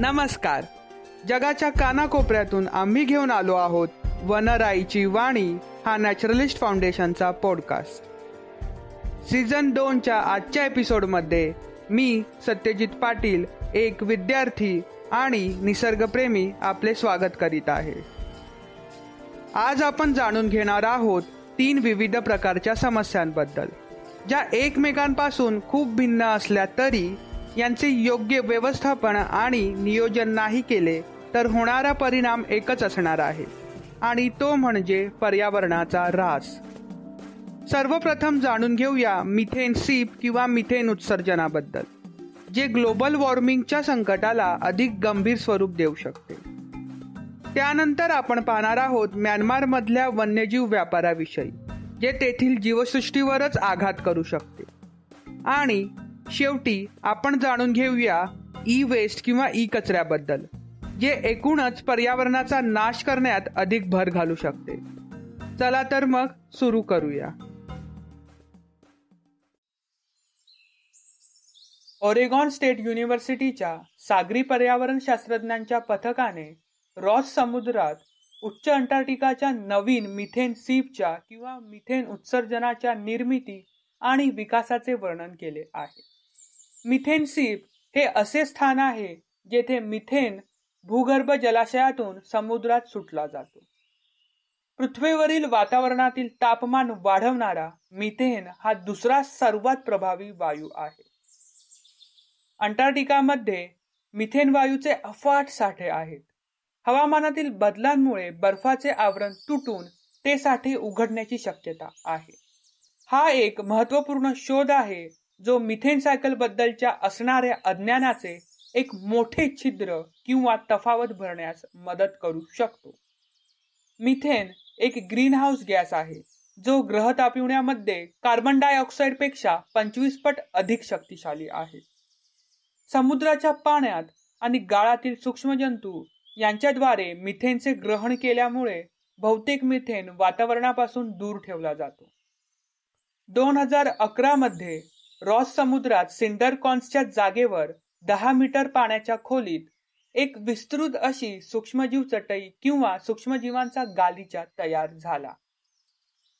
नमस्कार. जगाच्या कानाकोपऱ्यातून आम्ही घेऊन आलो आहोत वनराईची वाणी हा नॅचरलिस्ट फाउंडेशनचा पॉडकास्ट सीझन दोनच्या आजच्या एपिसोडमध्ये मी सत्यजित पाटील एक विद्यार्थी आणि निसर्गप्रेमी आपले स्वागत करीत आहे. आज आपण जाणून घेणार आहोत तीन विविध प्रकारच्या समस्यांबद्दल ज्या एकमेकांपासून खूप भिन्न असल्या तरी यांचे योग्य व्यवस्थापन आणि नियोजन नाही केले तर होणारा परिणाम एकच असणार आहे. आणि तो म्हणजे पर्यावरणाचा ऱ्हास. सर्वप्रथम जाणून घेऊया मिथेन सीप किंवा मिथेन उत्सर्जनाबद्दल जे ग्लोबल वॉर्मिंगच्या संकटाला अधिक गंभीर स्वरूप देऊ शकते. त्यानंतर आपण पाहणार आहोत म्यानमारमधल्या वन्यजीव व्यापाराविषयी जे तेथील जीवसृष्टीवरच आघात करू शकते. आणि शेवटी आपण जाणून घेऊया ई वेस्ट किंवा ई कचऱ्याबद्दल जे एकूणच पर्यावरणाचा नाश करण्यात अधिक भर घालू शकते. चला तर मग सुरू करूया. ओरेगॉन स्टेट युनिव्हर्सिटीच्या सागरी पर्यावरण शास्त्रज्ञांच्या पथकाने रॉस समुद्रात उच्च अंटार्क्टिकाच्या नवीन मिथेन सीपच्या किंवा मिथेन उत्सर्जनाच्या निर्मिती आणि विकासाचे वर्णन केले आहे. मिथेन सीप हे असे स्थान आहे जेथे मिथेन भूगर्भ जलाशयातून समुद्रात सुटला जातो. पृथ्वीवरील वातावरणातील तापमान वाढवणारा मिथेन हा दुसरा सर्वात प्रभावी वायू आहे. अंटार्क्टिकामध्ये मिथेन वायूचे अफाट साठे आहेत. हवामानातील बदलांमुळे बर्फाचे आवरण तुटून ते साठे उघडण्याची शक्यता आहे. हा एक महत्त्वपूर्ण शोध आहे जो मिथेन सायकल बद्दलच्या असणाऱ्या अज्ञानाचे एक मोठे छिद्र किंवा तफावत भरण्यास मदत करू शकतो. मिथेन एक ग्रीन हाऊस गॅस आहे जो ग्रह तापविण्यामध्ये कार्बन डायऑक्साईडपेक्षा पंचवीस पट अधिक शक्तिशाली आहे. समुद्राच्या पाण्यात आणि गाळातील सूक्ष्मजंतू यांच्याद्वारे मिथेनचे ग्रहण केल्यामुळे बहुतेक मिथेन वातावरणापासून दूर ठेवला जातो. दोन हजार अकरा मध्ये रॉस समुद्रात सिंडरकॉन्सच्या जागेवर दहा मीटर पाण्याच्या खोलीत एक विस्तृत अशी सूक्ष्मजीव चटई किंवा सूक्ष्मजीवांचा गालिचा तयार झाला.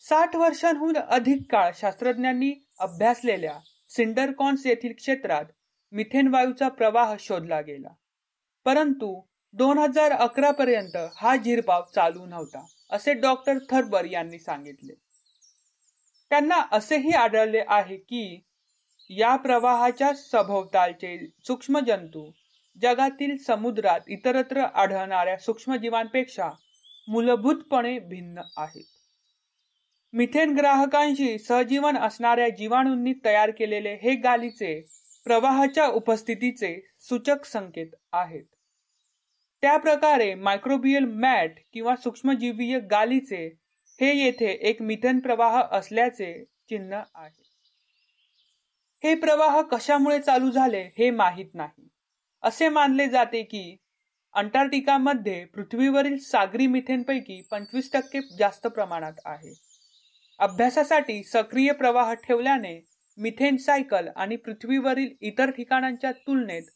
साठ वर्षांहून अधिक काळ शास्त्रज्ञांनी अभ्यासलेल्या सिंडरकॉन्स येथील क्षेत्रात मिथेन वायूचा प्रवाह शोधला गेला. परंतु दोन हजार अकरा पर्यंत हा झिरपाव चालू नव्हता असे डॉक्टर थर्बर यांनी सांगितले. त्यांना असेही आढळले आहे की या प्रवाहाच्या सभोवतालचे सूक्ष्मजंतू जगातील समुद्रात इतरत्र आढळणाऱ्या सूक्ष्मजीवांपेक्षा मूलभूतपणे भिन्न आहेत. मिथेन ग्राहकांशी सहजीवन असणाऱ्या जीवाणूंनी तयार केलेले हे गालीचे प्रवाहाच्या उपस्थितीचे सूचक संकेत आहेत. त्या प्रकारे मायक्रोबियल मॅट किंवा सूक्ष्मजीवीय गालीचे हे येथे एक मिथेन प्रवाह असल्याचे चिन्ह आहे. हे प्रवाह कशामुळे चालू झाले हे माहीत नाही. असे मानले जाते की अंटार्क्टिकामध्ये पृथ्वीवरील सागरी मिथेनपैकी पंचवीस टक्के जास्त प्रमाणात आहे. अभ्यासासाठी सक्रिय प्रवाह ठेवल्याने मिथेन सायकल आणि पृथ्वीवरील इतर ठिकाणांच्या तुलनेत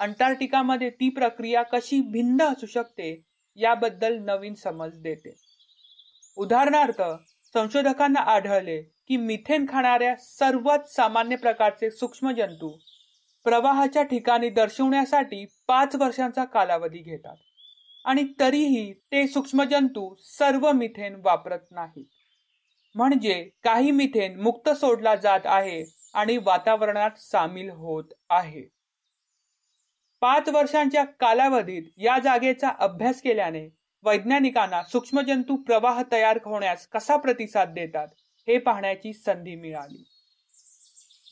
अंटार्क्टिकामध्ये ती प्रक्रिया कशी भिन्न असू शकते याबद्दल नवीन समज देते. उदाहरणार्थ संशोधकांना आढळले की मिथेन खाणाऱ्या सर्वात सामान्य प्रकारचे सूक्ष्म जंतू प्रवाहाच्या ठिकाणी दर्शवण्यासाठी पाच वर्षांचा कालावधी घेतात. आणि तरीही ते सूक्ष्मजंतू सर्व मिथेन वापरत नाहीत. म्हणजे काही मिथेन मुक्त सोडला जात आहे आणि वातावरणात सामील होत आहे. पाच वर्षांच्या कालावधीत या जागेचा अभ्यास केल्याने वैज्ञानिकांना सूक्ष्मजंतू प्रवाह तयार होण्यास कसा प्रतिसाद देतात हे पाहण्याची संधी मिळाली.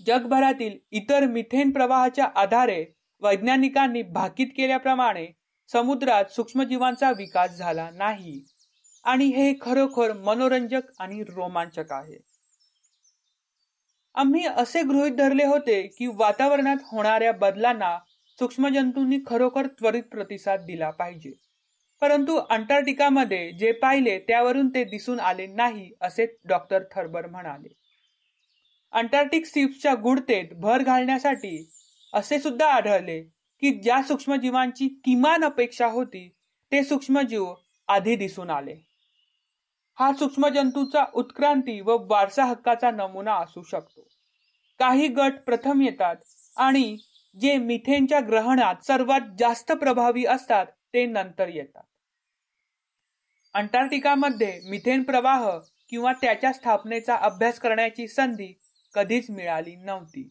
जगभरातील इतर मिथेन प्रवाहाच्या आधारे वैज्ञानिकांनी भाकीत केल्याप्रमाणे समुद्रात सूक्ष्मजीवांचा विकास झाला नाही. आणि हे खरोखर मनोरंजक आणि रोमांचक आहे. आम्ही असे गृहित धरले होते की वातावरणात होणाऱ्या बदलांना सूक्ष्मजंतूंनी खरोखर त्वरित प्रतिसाद दिला पाहिजे. परंतु अंटार्क्टिकामध्ये जे पाहिले त्यावरून ते दिसून आले नाही असे डॉक्टर थर्बर म्हणाले. अंटार्क्टिक सीप्सच्या गुडतेत भर घालण्यासाठी असे सुद्धा आढळले की ज्या सूक्ष्मजीवांची किमान अपेक्षा होती ते सूक्ष्मजीव आधी दिसून आले. हा सूक्ष्मजंतूचा उत्क्रांती व वारसा हक्काचा नमुना असू शकतो. काही गट प्रथम येतात आणि जे मिथेनच्या ग्रहणात सर्वात जास्त प्रभावी असतात ते नंतर येतात. अंटार्क्टिकामध्ये मिथेन प्रवाह किंवा त्याच्या स्थापनेचा अभ्यास करण्याची संधी कधीच मिळाली नव्हती.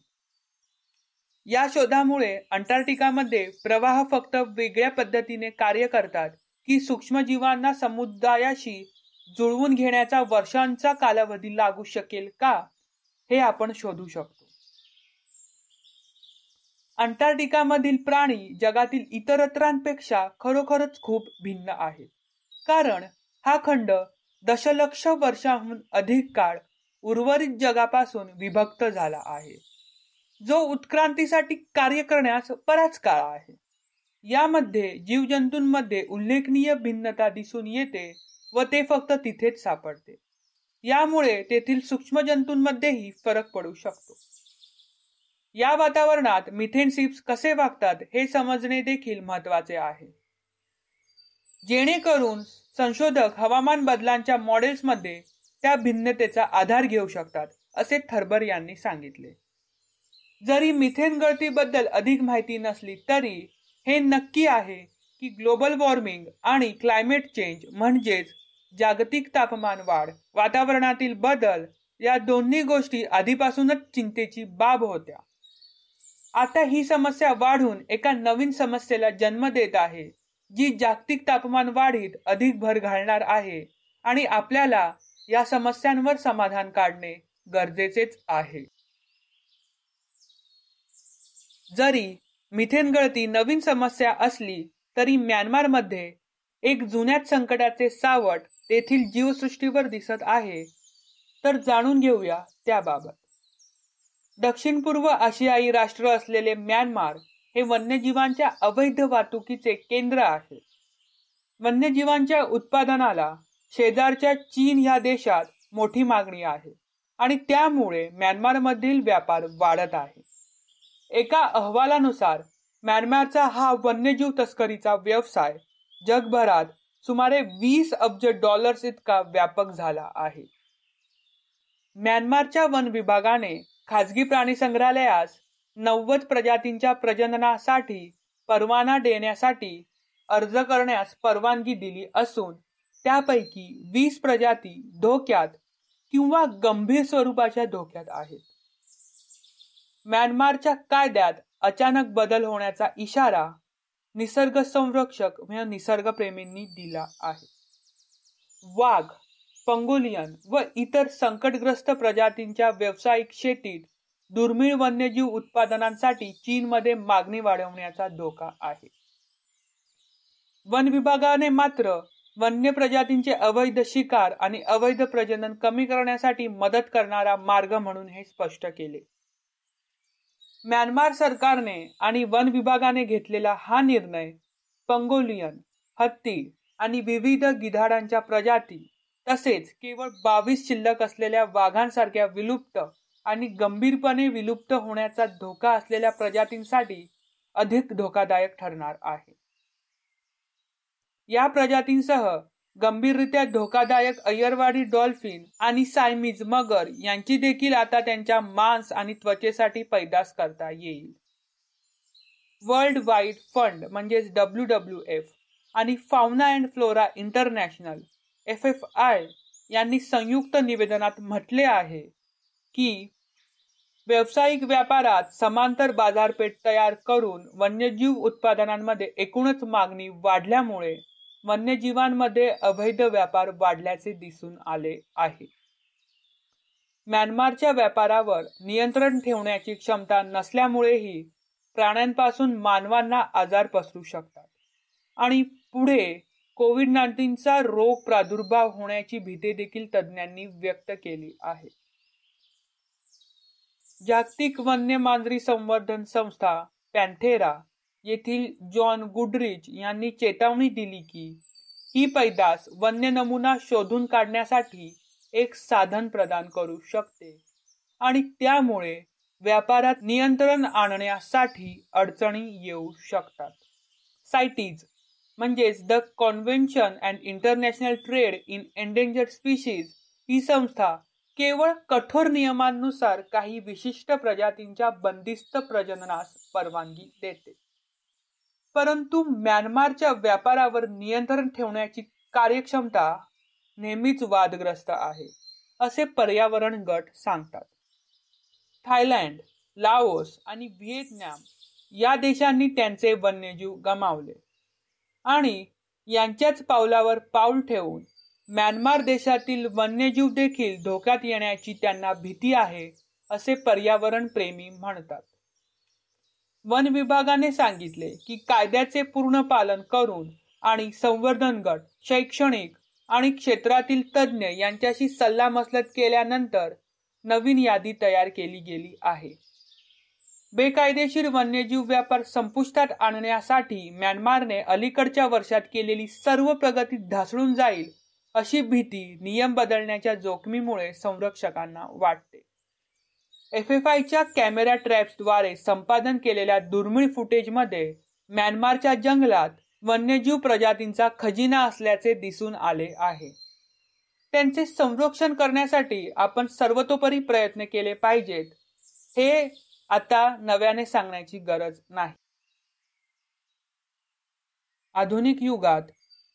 या शोधामुळे अंटार्क्टिकामध्ये प्रवाह फक्त वेगळ्या पद्धतीने कार्य करतात की सूक्ष्मजीवांना समुदायाशी जुळवून घेण्याचा वर्षांचा कालावधी लागू शकेल का हे आपण शोधू शकतो. अंटार्क्टिकामधील प्राणी जगातील इतरत्रांपेक्षा खरोखरच खूप भिन्न आहेत. कारण हा खंड दशलक्ष वर्षाहून अधिक काळ उर्वरित जगापासून विभक्त झाला आहे. जो उत्क्रांतीसाठी कार्य करण्यास बराच काळ आहे. यामध्ये जीवजंतूंमध्ये उल्लेखनीय भिन्नता दिसून येते व ते फक्त तिथेच सापडते. यामुळे तेथील सूक्ष्मजंतूंमध्येही फरक पडू शकतो. या वातावरणात मिथेन सिप्स कसे वागतात हे समजणे देखील महत्त्वाचे आहे. जेणेकरून संशोधक हवामान बदलांच्या मॉडेल्समध्ये त्या भिन्नतेचा आधार घेऊ शकतात असे थर्बर यांनी सांगितले. जरी मिथेन गळतीबद्दल अधिक माहिती नसली तरी हे नक्की आहे की ग्लोबल वॉर्मिंग आणि क्लायमेट चेंज म्हणजेच जागतिक तापमान वाढ वातावरणातील बदल या दोन्ही गोष्टी आधीपासूनच चिंतेची बाब होत्या. आता ही समस्या वाढून एका नवीन समस्येला जन्म देत आहे. जी जागतिक तापमान वाढीत अधिक भर घालणार आहे आणि आपल्याला या समस्यांवर समाधान काढणे गरजेचेच आहे. जरी मिथेन गळती नवीन समस्या असली तरी म्यानमारमध्ये एक जुन्याच संकटाचे सावट तेथील जीवसृष्टीवर दिसत आहे. तर जाणून घेऊया त्याबाबत. दक्षिण पूर्व आशियाई राष्ट्र असलेले म्यानमार हे वन्यजीवांच्या अवैध वाहतुकीचे केंद्र आहे. वन्यजीवांच्या उत्पादनाला शेजारच्या चीन या देशात मोठी मागणी आहे आणि त्यामुळे म्यानमारमधील व्यापार वाढत आहे. एका अहवालानुसार म्यानमारचा हा वन्यजीव तस्करीचा व्यवसाय जगभरात सुमारे वीस अब्ज डॉलर्स इतका व्यापक झाला आहे. म्यानमारच्या वन विभागाने खाजगी प्राणी संग्रहालयास नव्वद प्रजातींच्या प्रजननासाठी परवाना देण्यासाठी अर्ज करण्यास परवानगी दिली असून त्यापैकी वीस प्रजाती धोक्यात किंवा गंभीर स्वरूपाच्या धोक्यात आहेत. म्यानमारच्या कायद्यात अचानक बदल होण्याचा इशारा निसर्ग संरक्षक म्हणजे निसर्गप्रेमींनी दिला आहे. वाघ पंगोलियन व इतर संकटग्रस्त प्रजातींच्या व्यावसायिक शेतीत दुर्मिळ वन्यजीव उत्पादनांसाठी चीनमध्ये मागणी वाढवण्याचा धोका आहे. वन विभागाने मात्र वन्य प्रजातींचे अवैध शिकार आणि अवैध प्रजनन कमी करण्यासाठी मदत करणारा मार्ग म्हणून हे स्पष्ट केले. म्यानमार सरकारने आणि वन विभागाने घेतलेला हा निर्णय पंगोलियन हत्ती आणि विविध गिधाडांच्या प्रजाती तसेच केवळ बावीस शिल्लक असलेल्या वाघांसारख्या विलुप्त आणि गंभीरपणे विलुप्त होण्याचा धोका असलेल्या प्रजातींसाठी अधिक धोकादायक ठरणार आहे. या प्रजातींसह गंभीररित्या धोकादायक अय्यरवाडी डॉल्फिन आणि सायमीज मगर यांची देखील आता त्यांच्या मांस आणि त्वचेसाठी पैदास करता येईल. वर्ल्ड वाईड फंड म्हणजेच डब्ल्यू डब्ल्यू एफ आणि fauna and flora international F F I यांनी संयुक्त निवेदनात म्हटले आहे की व्यावसायिक व्यापारात समांतर बाजारपेठ तयार करून वन्यजीव उत्पादनांमध्ये एकूणच मागणी वाढल्यामुळे वन्यजीवांमध्ये अवैध व्यापार वाढल्याचे दिसून आले आहे. म्यानमारच्या व्यापारावर नियंत्रण ठेवण्याची क्षमता नसल्यामुळेही प्राण्यांपासून मानवांना आजार पसरू शकतात आणि पुढे कोविड नाईन्टीनचा रोग प्रादुर्भाव होण्याची भीती देखील तज्ज्ञांनी व्यक्त केली आहे. जागतिक वन्य मांजरी संवर्धन संस्था पॅन्थेरा येथील जॉन गुडरिच यांनी चेतावणी दिली की ही पैदास वन्य नमुना शोधून काढण्यासाठी एक साधन प्रदान करू शकते आणि त्यामुळे व्यापारात नियंत्रण आणण्यासाठी अडचणी येऊ शकतात. सायटीज म्हणजेच the convention and international trade in endangered species ही संस्था केवळ कठोर नियमांनुसार काही विशिष्ट प्रजातींच्या बंदिस्त प्रजननास परवानगी देते. परंतु म्यानमारच्या व्यापारावर नियंत्रण ठेवण्याची कार्यक्षमता नेहमीच वादग्रस्त आहे असे पर्यावरण गट सांगतात. थायलंड लाओस आणि व्हिएतनाम या देशांनी त्यांचे वन्यजीव गमावले आणि यांच्याच पावलावर पाऊल ठेवून म्यानमार देशातील वन्यजीव देखील धोक्यात येण्याची त्यांना भीती आहे असे पर्यावरण प्रेमी म्हणतात. वन विभागाने सांगितले की कायद्याचे पूर्ण पालन करून आणि संवर्धन गट शैक्षणिक आणि क्षेत्रातील तज्ज्ञ यांच्याशी सल्लामसलत केल्यानंतर नवीन यादी तयार केली गेली आहे. बेकायदेशीर वन्यजीव व्यापार संपुष्टात आणण्यासाठी म्यानमारने अलीकडच्या वर्षात केलेली सर्व प्रगती ढासळून जाईल अशी भीती नियम बदलण्याच्या जोखमीमुळे संरक्षकांना वाटते. एफ एफ आयच्या कॅमेरा ट्रॅप्सद्वारे संपादन केलेल्या दुर्मिळ फुटेजमध्ये म्यानमारच्या जंगलात वन्यजीव प्रजातींचा खजिना असल्याचे दिसून आले आहे. त्यांचे संरक्षण करण्यासाठी आपण सर्वतोपरी प्रयत्न केले पाहिजेत. हे आता नव्याने सांगण्याची गरज नाही. आधुनिक युगात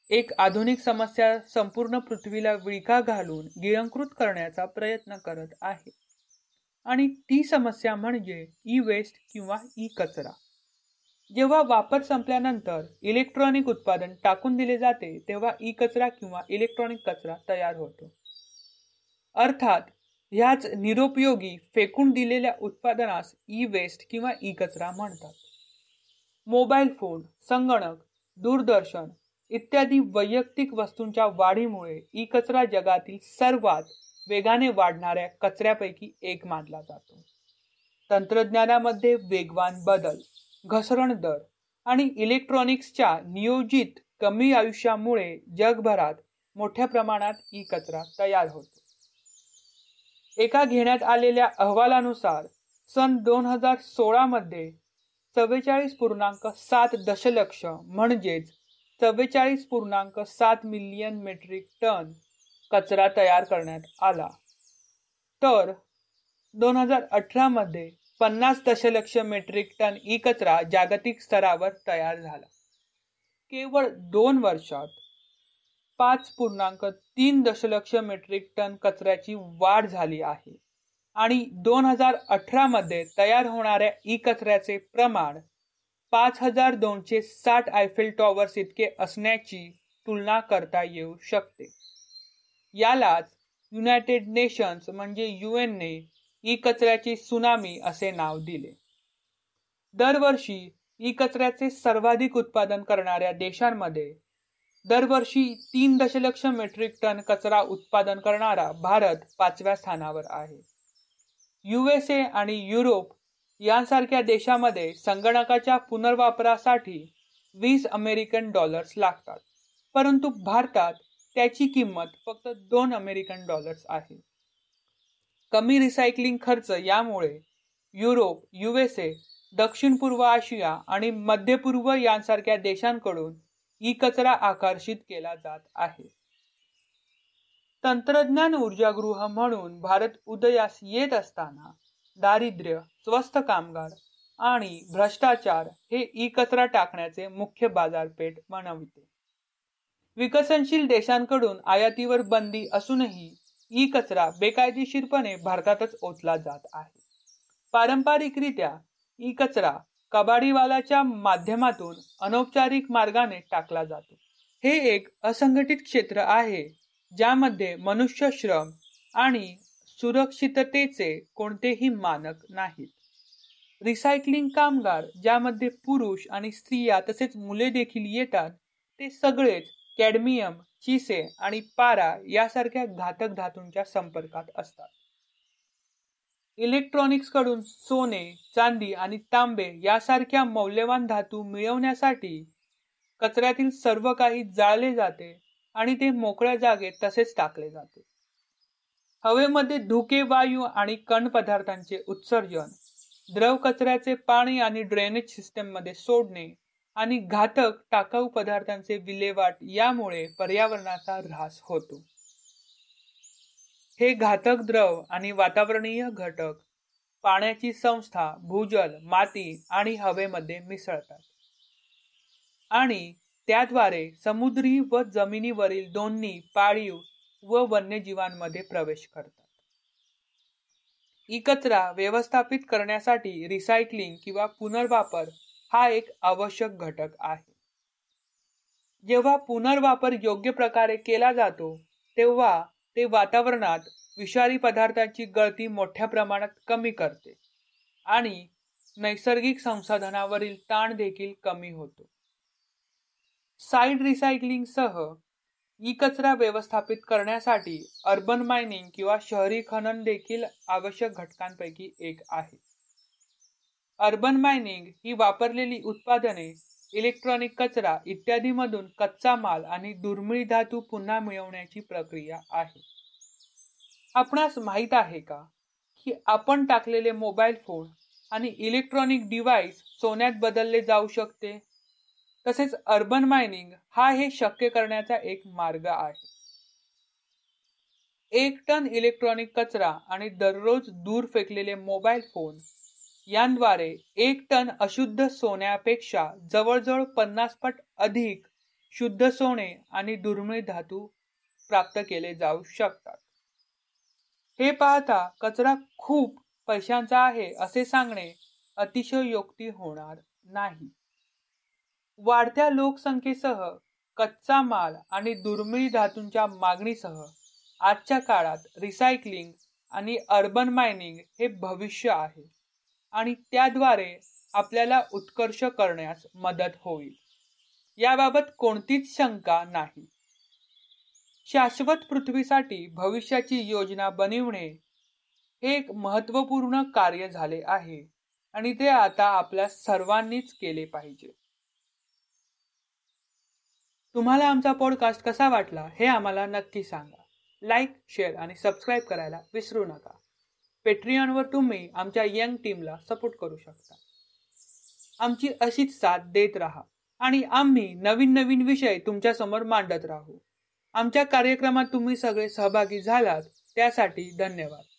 एक आधुनिक समस्या संपूर्ण पृथ्वीला विळखा घालून गिळंकृत करण्याचा प्रयत्न करत आहे. आणि ती समस्या म्हणजे ई वेस्ट किंवा ई कचरा जेव्हा वापर संपल्यानंतर इलेक्ट्रॉनिक उत्पादन टाकून दिले जाते तेव्हा ई कचरा किंवा इलेक्ट्रॉनिक कचरा तयार होतो. अर्थात ह्याच निरुपयोगी फेकून दिलेल्या उत्पादनास ई वेस्ट किंवा ई कचरा म्हणतात. मोबाईल फोन संगणक दूरदर्शन इत्यादी वैयक्तिक वस्तूंच्या वाढीमुळे ई कचरा जगातील सर्वात वेगाने वाढणाऱ्या कचऱ्यापैकी एक मानला जातो. तंत्रज्ञानामध्ये वेगवान बदल घसरण दर आणि इलेक्ट्रॉनिक्सच्या नियोजित कमी आयुष्यामुळे जगभरात मोठ्या प्रमाणात ई कचरा तयार होतो. एका घेण्यात आलेल्या अहवालानुसार सन दोन हजार सोळा मध्ये चव्वेचाळीस पूर्णांक सात दशलक्ष म्हणजेच चव्वेचाळीस पूर्णांक सात मिलियन मेट्रिक टन कचरा तयार करण्यात आला. तर दोन हजार अठरामध्ये पन्नास दशलक्ष मेट्रिक टन ई कचरा जागतिक स्तरावर तयार झाला. केवळ दोन वर्षात पाच पूर्णांक तीन दशलक्ष मेट्रिक टन कचऱ्याची वाढ झाली आहे आणि दोन हजार अठरामध्ये तयार होणाऱ्या ई कचऱ्याचे प्रमाण पाच हजार दोनशे साठ आयफेल टॉवर्स इतके असण्याची तुलना करता येऊ शकते. यालाच युनायटेड नेशन्स म्हणजे युएनने ई कचऱ्याची सुनामी असे नाव दिले. दरवर्षी ई कचऱ्याचे सर्वाधिक उत्पादन करणाऱ्या देशांमध्ये दरवर्षी तीन दशलक्ष मेट्रिक टन कचरा उत्पादन करणारा भारत पाचव्या स्थानावर आहे. युएसए आणि युरोप यांसारख्या देशामध्ये संगणकाच्या पुनर्वापरासाठी वीस अमेरिकन डॉलर्स लागतात. परंतु भारतात त्याची किंमत फक्त दोन अमेरिकन डॉलर्स आहे. कमी रिसायकलिंग खर्च यामुळे युरोप युएसए दक्षिण पूर्व आशिया आणि मध्य पूर्व यांसारख्या देशांकडून ई कचरा आकर्षित केला जात आहे. तंत्रज्ञान ऊर्जागृह म्हणून भारत उदयास येत असताना दारिद्र्य स्वस्त कामगार आणि भ्रष्टाचार हे ई कचरा टाकण्याचे मुख्य बाजारपेठ बनविते. विकसनशील देशांकडून आयातीवर बंदी असूनही ई कचरा बेकायदेशीरपणे भारतातच ओतला जात आहे. पारंपरिकरित्या ई कचरा कबाडीवालाच्या माध्यमातून अनौपचारिक मार्गाने टाकला जातो. हे एक असंघटित क्षेत्र आहे ज्यामध्ये मनुष्य श्रम आणि सुरक्षिततेचे कोणतेही मानक नाहीत. रिसायकलिंग कामगार ज्यामध्ये पुरुष आणि स्त्रिया तसेच मुले देखील येतात ते सगळेच कॅडमियम चिसे आणि पारा यासारख्या घातक धातूंच्या संपर्कात असतात. इलेक्ट्रॉनिक्सकडून सोने चांदी आणि तांबे यासारख्या मौल्यवान धातू मिळवण्यासाठी कचऱ्यातील सर्व काही जाळले जाते आणि ते मोकळ्या जागेत तसेच टाकले जाते. हवेमध्ये धुके वायू आणि कण पदार्थांचे उत्सर्जन द्रव कचऱ्याचे पाणी आणि ड्रेनेज सिस्टममध्ये सोडणे आणि घातक टाकाऊ पदार्थांचे विल्हेवाट यामुळे पर्यावरणाचा ऱ्हास होतो. हे घातक द्रव आणि वातावरणीय घटक पाण्याची संस्था भूजल माती आणि हवेमध्ये मिसळतात. आणि त्याद्वारे समुद्री व जमिनीवरील दोन्ही पाळीव व वन्यजीवांमध्ये प्रवेश करतात. ई कचरा व्यवस्थापित करण्यासाठी रिसायकलिंग किंवा पुनर्वापर हा एक आवश्यक घटक आहे. जेव्हा पुनर्वापर योग्य प्रकारे केला जातो तेव्हा ते वातावरणात विषारी पदार्थांची गळती मोठ्या प्रमाणात कमी करते आणि नैसर्गिक संसाधनावरील ताण देखील कमी होतो. साईड रिसायकलिंगसह ई कचरा व्यवस्थापित करण्यासाठी अर्बन मायनिंग किंवा शहरी खनन देखील आवश्यक घटकांपैकी एक आहे. अर्बन मायनिंग ही वापरलेली उत्पादने इलेक्ट्रॉनिक कचरा इत्यादीमधून कच्चा माल आणि दुर्मिळ धातू पुन्हा मिळवण्याची प्रक्रिया आहे. आपणास माहीत आहे का की आपण टाकलेले मोबाईल फोन आणि इलेक्ट्रॉनिक डिव्हाइस सोन्यात बदलले जाऊ शकते? तसेच अर्बन मायनिंग हा हे शक्य करण्याचा एक मार्ग आहे. एक टन इलेक्ट्रॉनिक कचरा आणि दररोज दूर फेकलेले मोबाईल फोन यांद्वारे एक टन अशुद्ध सोन्यापेक्षा जवळजवळ पन्नास पट अधिक शुद्ध सोने आणि दुर्मिळ धातू प्राप्त केले जाऊ शकतात. हे पाहता कचरा खूप पैशांचा आहे असे सांगणे अतिशयोक्ती होणार नाही. वाढत्या लोकसंख्येसह कच्चा माल आणि दुर्मिळ धातूंच्या मागणीसह आजच्या काळात रिसायकलिंग आणि अर्बन मायनिंग हे भविष्य आहे आणि त्याद्वारे आपल्याला उत्कर्ष करण्यास मदत होईल. याबाबत कोणतीच शंका नाही. शाश्वत पृथ्वीसाठी भविष्याची योजना बनविणे हे एक महत्त्वपूर्ण कार्य झाले आहे आणि ते आता आपल्या सर्वांनीच केले पाहिजे. तुम्हाला आमचा पॉडकास्ट कसा वाटला हे आम्हाला नक्की सांगा. लाईक शेअर आणि सबस्क्राईब करायला विसरू नका. पेट्रियनवर तुम्ही आमच्या यंग टीमला सपोर्ट करू शकता. आमची अशीच साथ देत राहा आणि आम्ही नवीन नवीन विषय तुमच्यासमोर मांडत राहू. आमच्या कार्यक्रमात तुम्ही सगळे सहभागी झालात त्यासाठी धन्यवाद.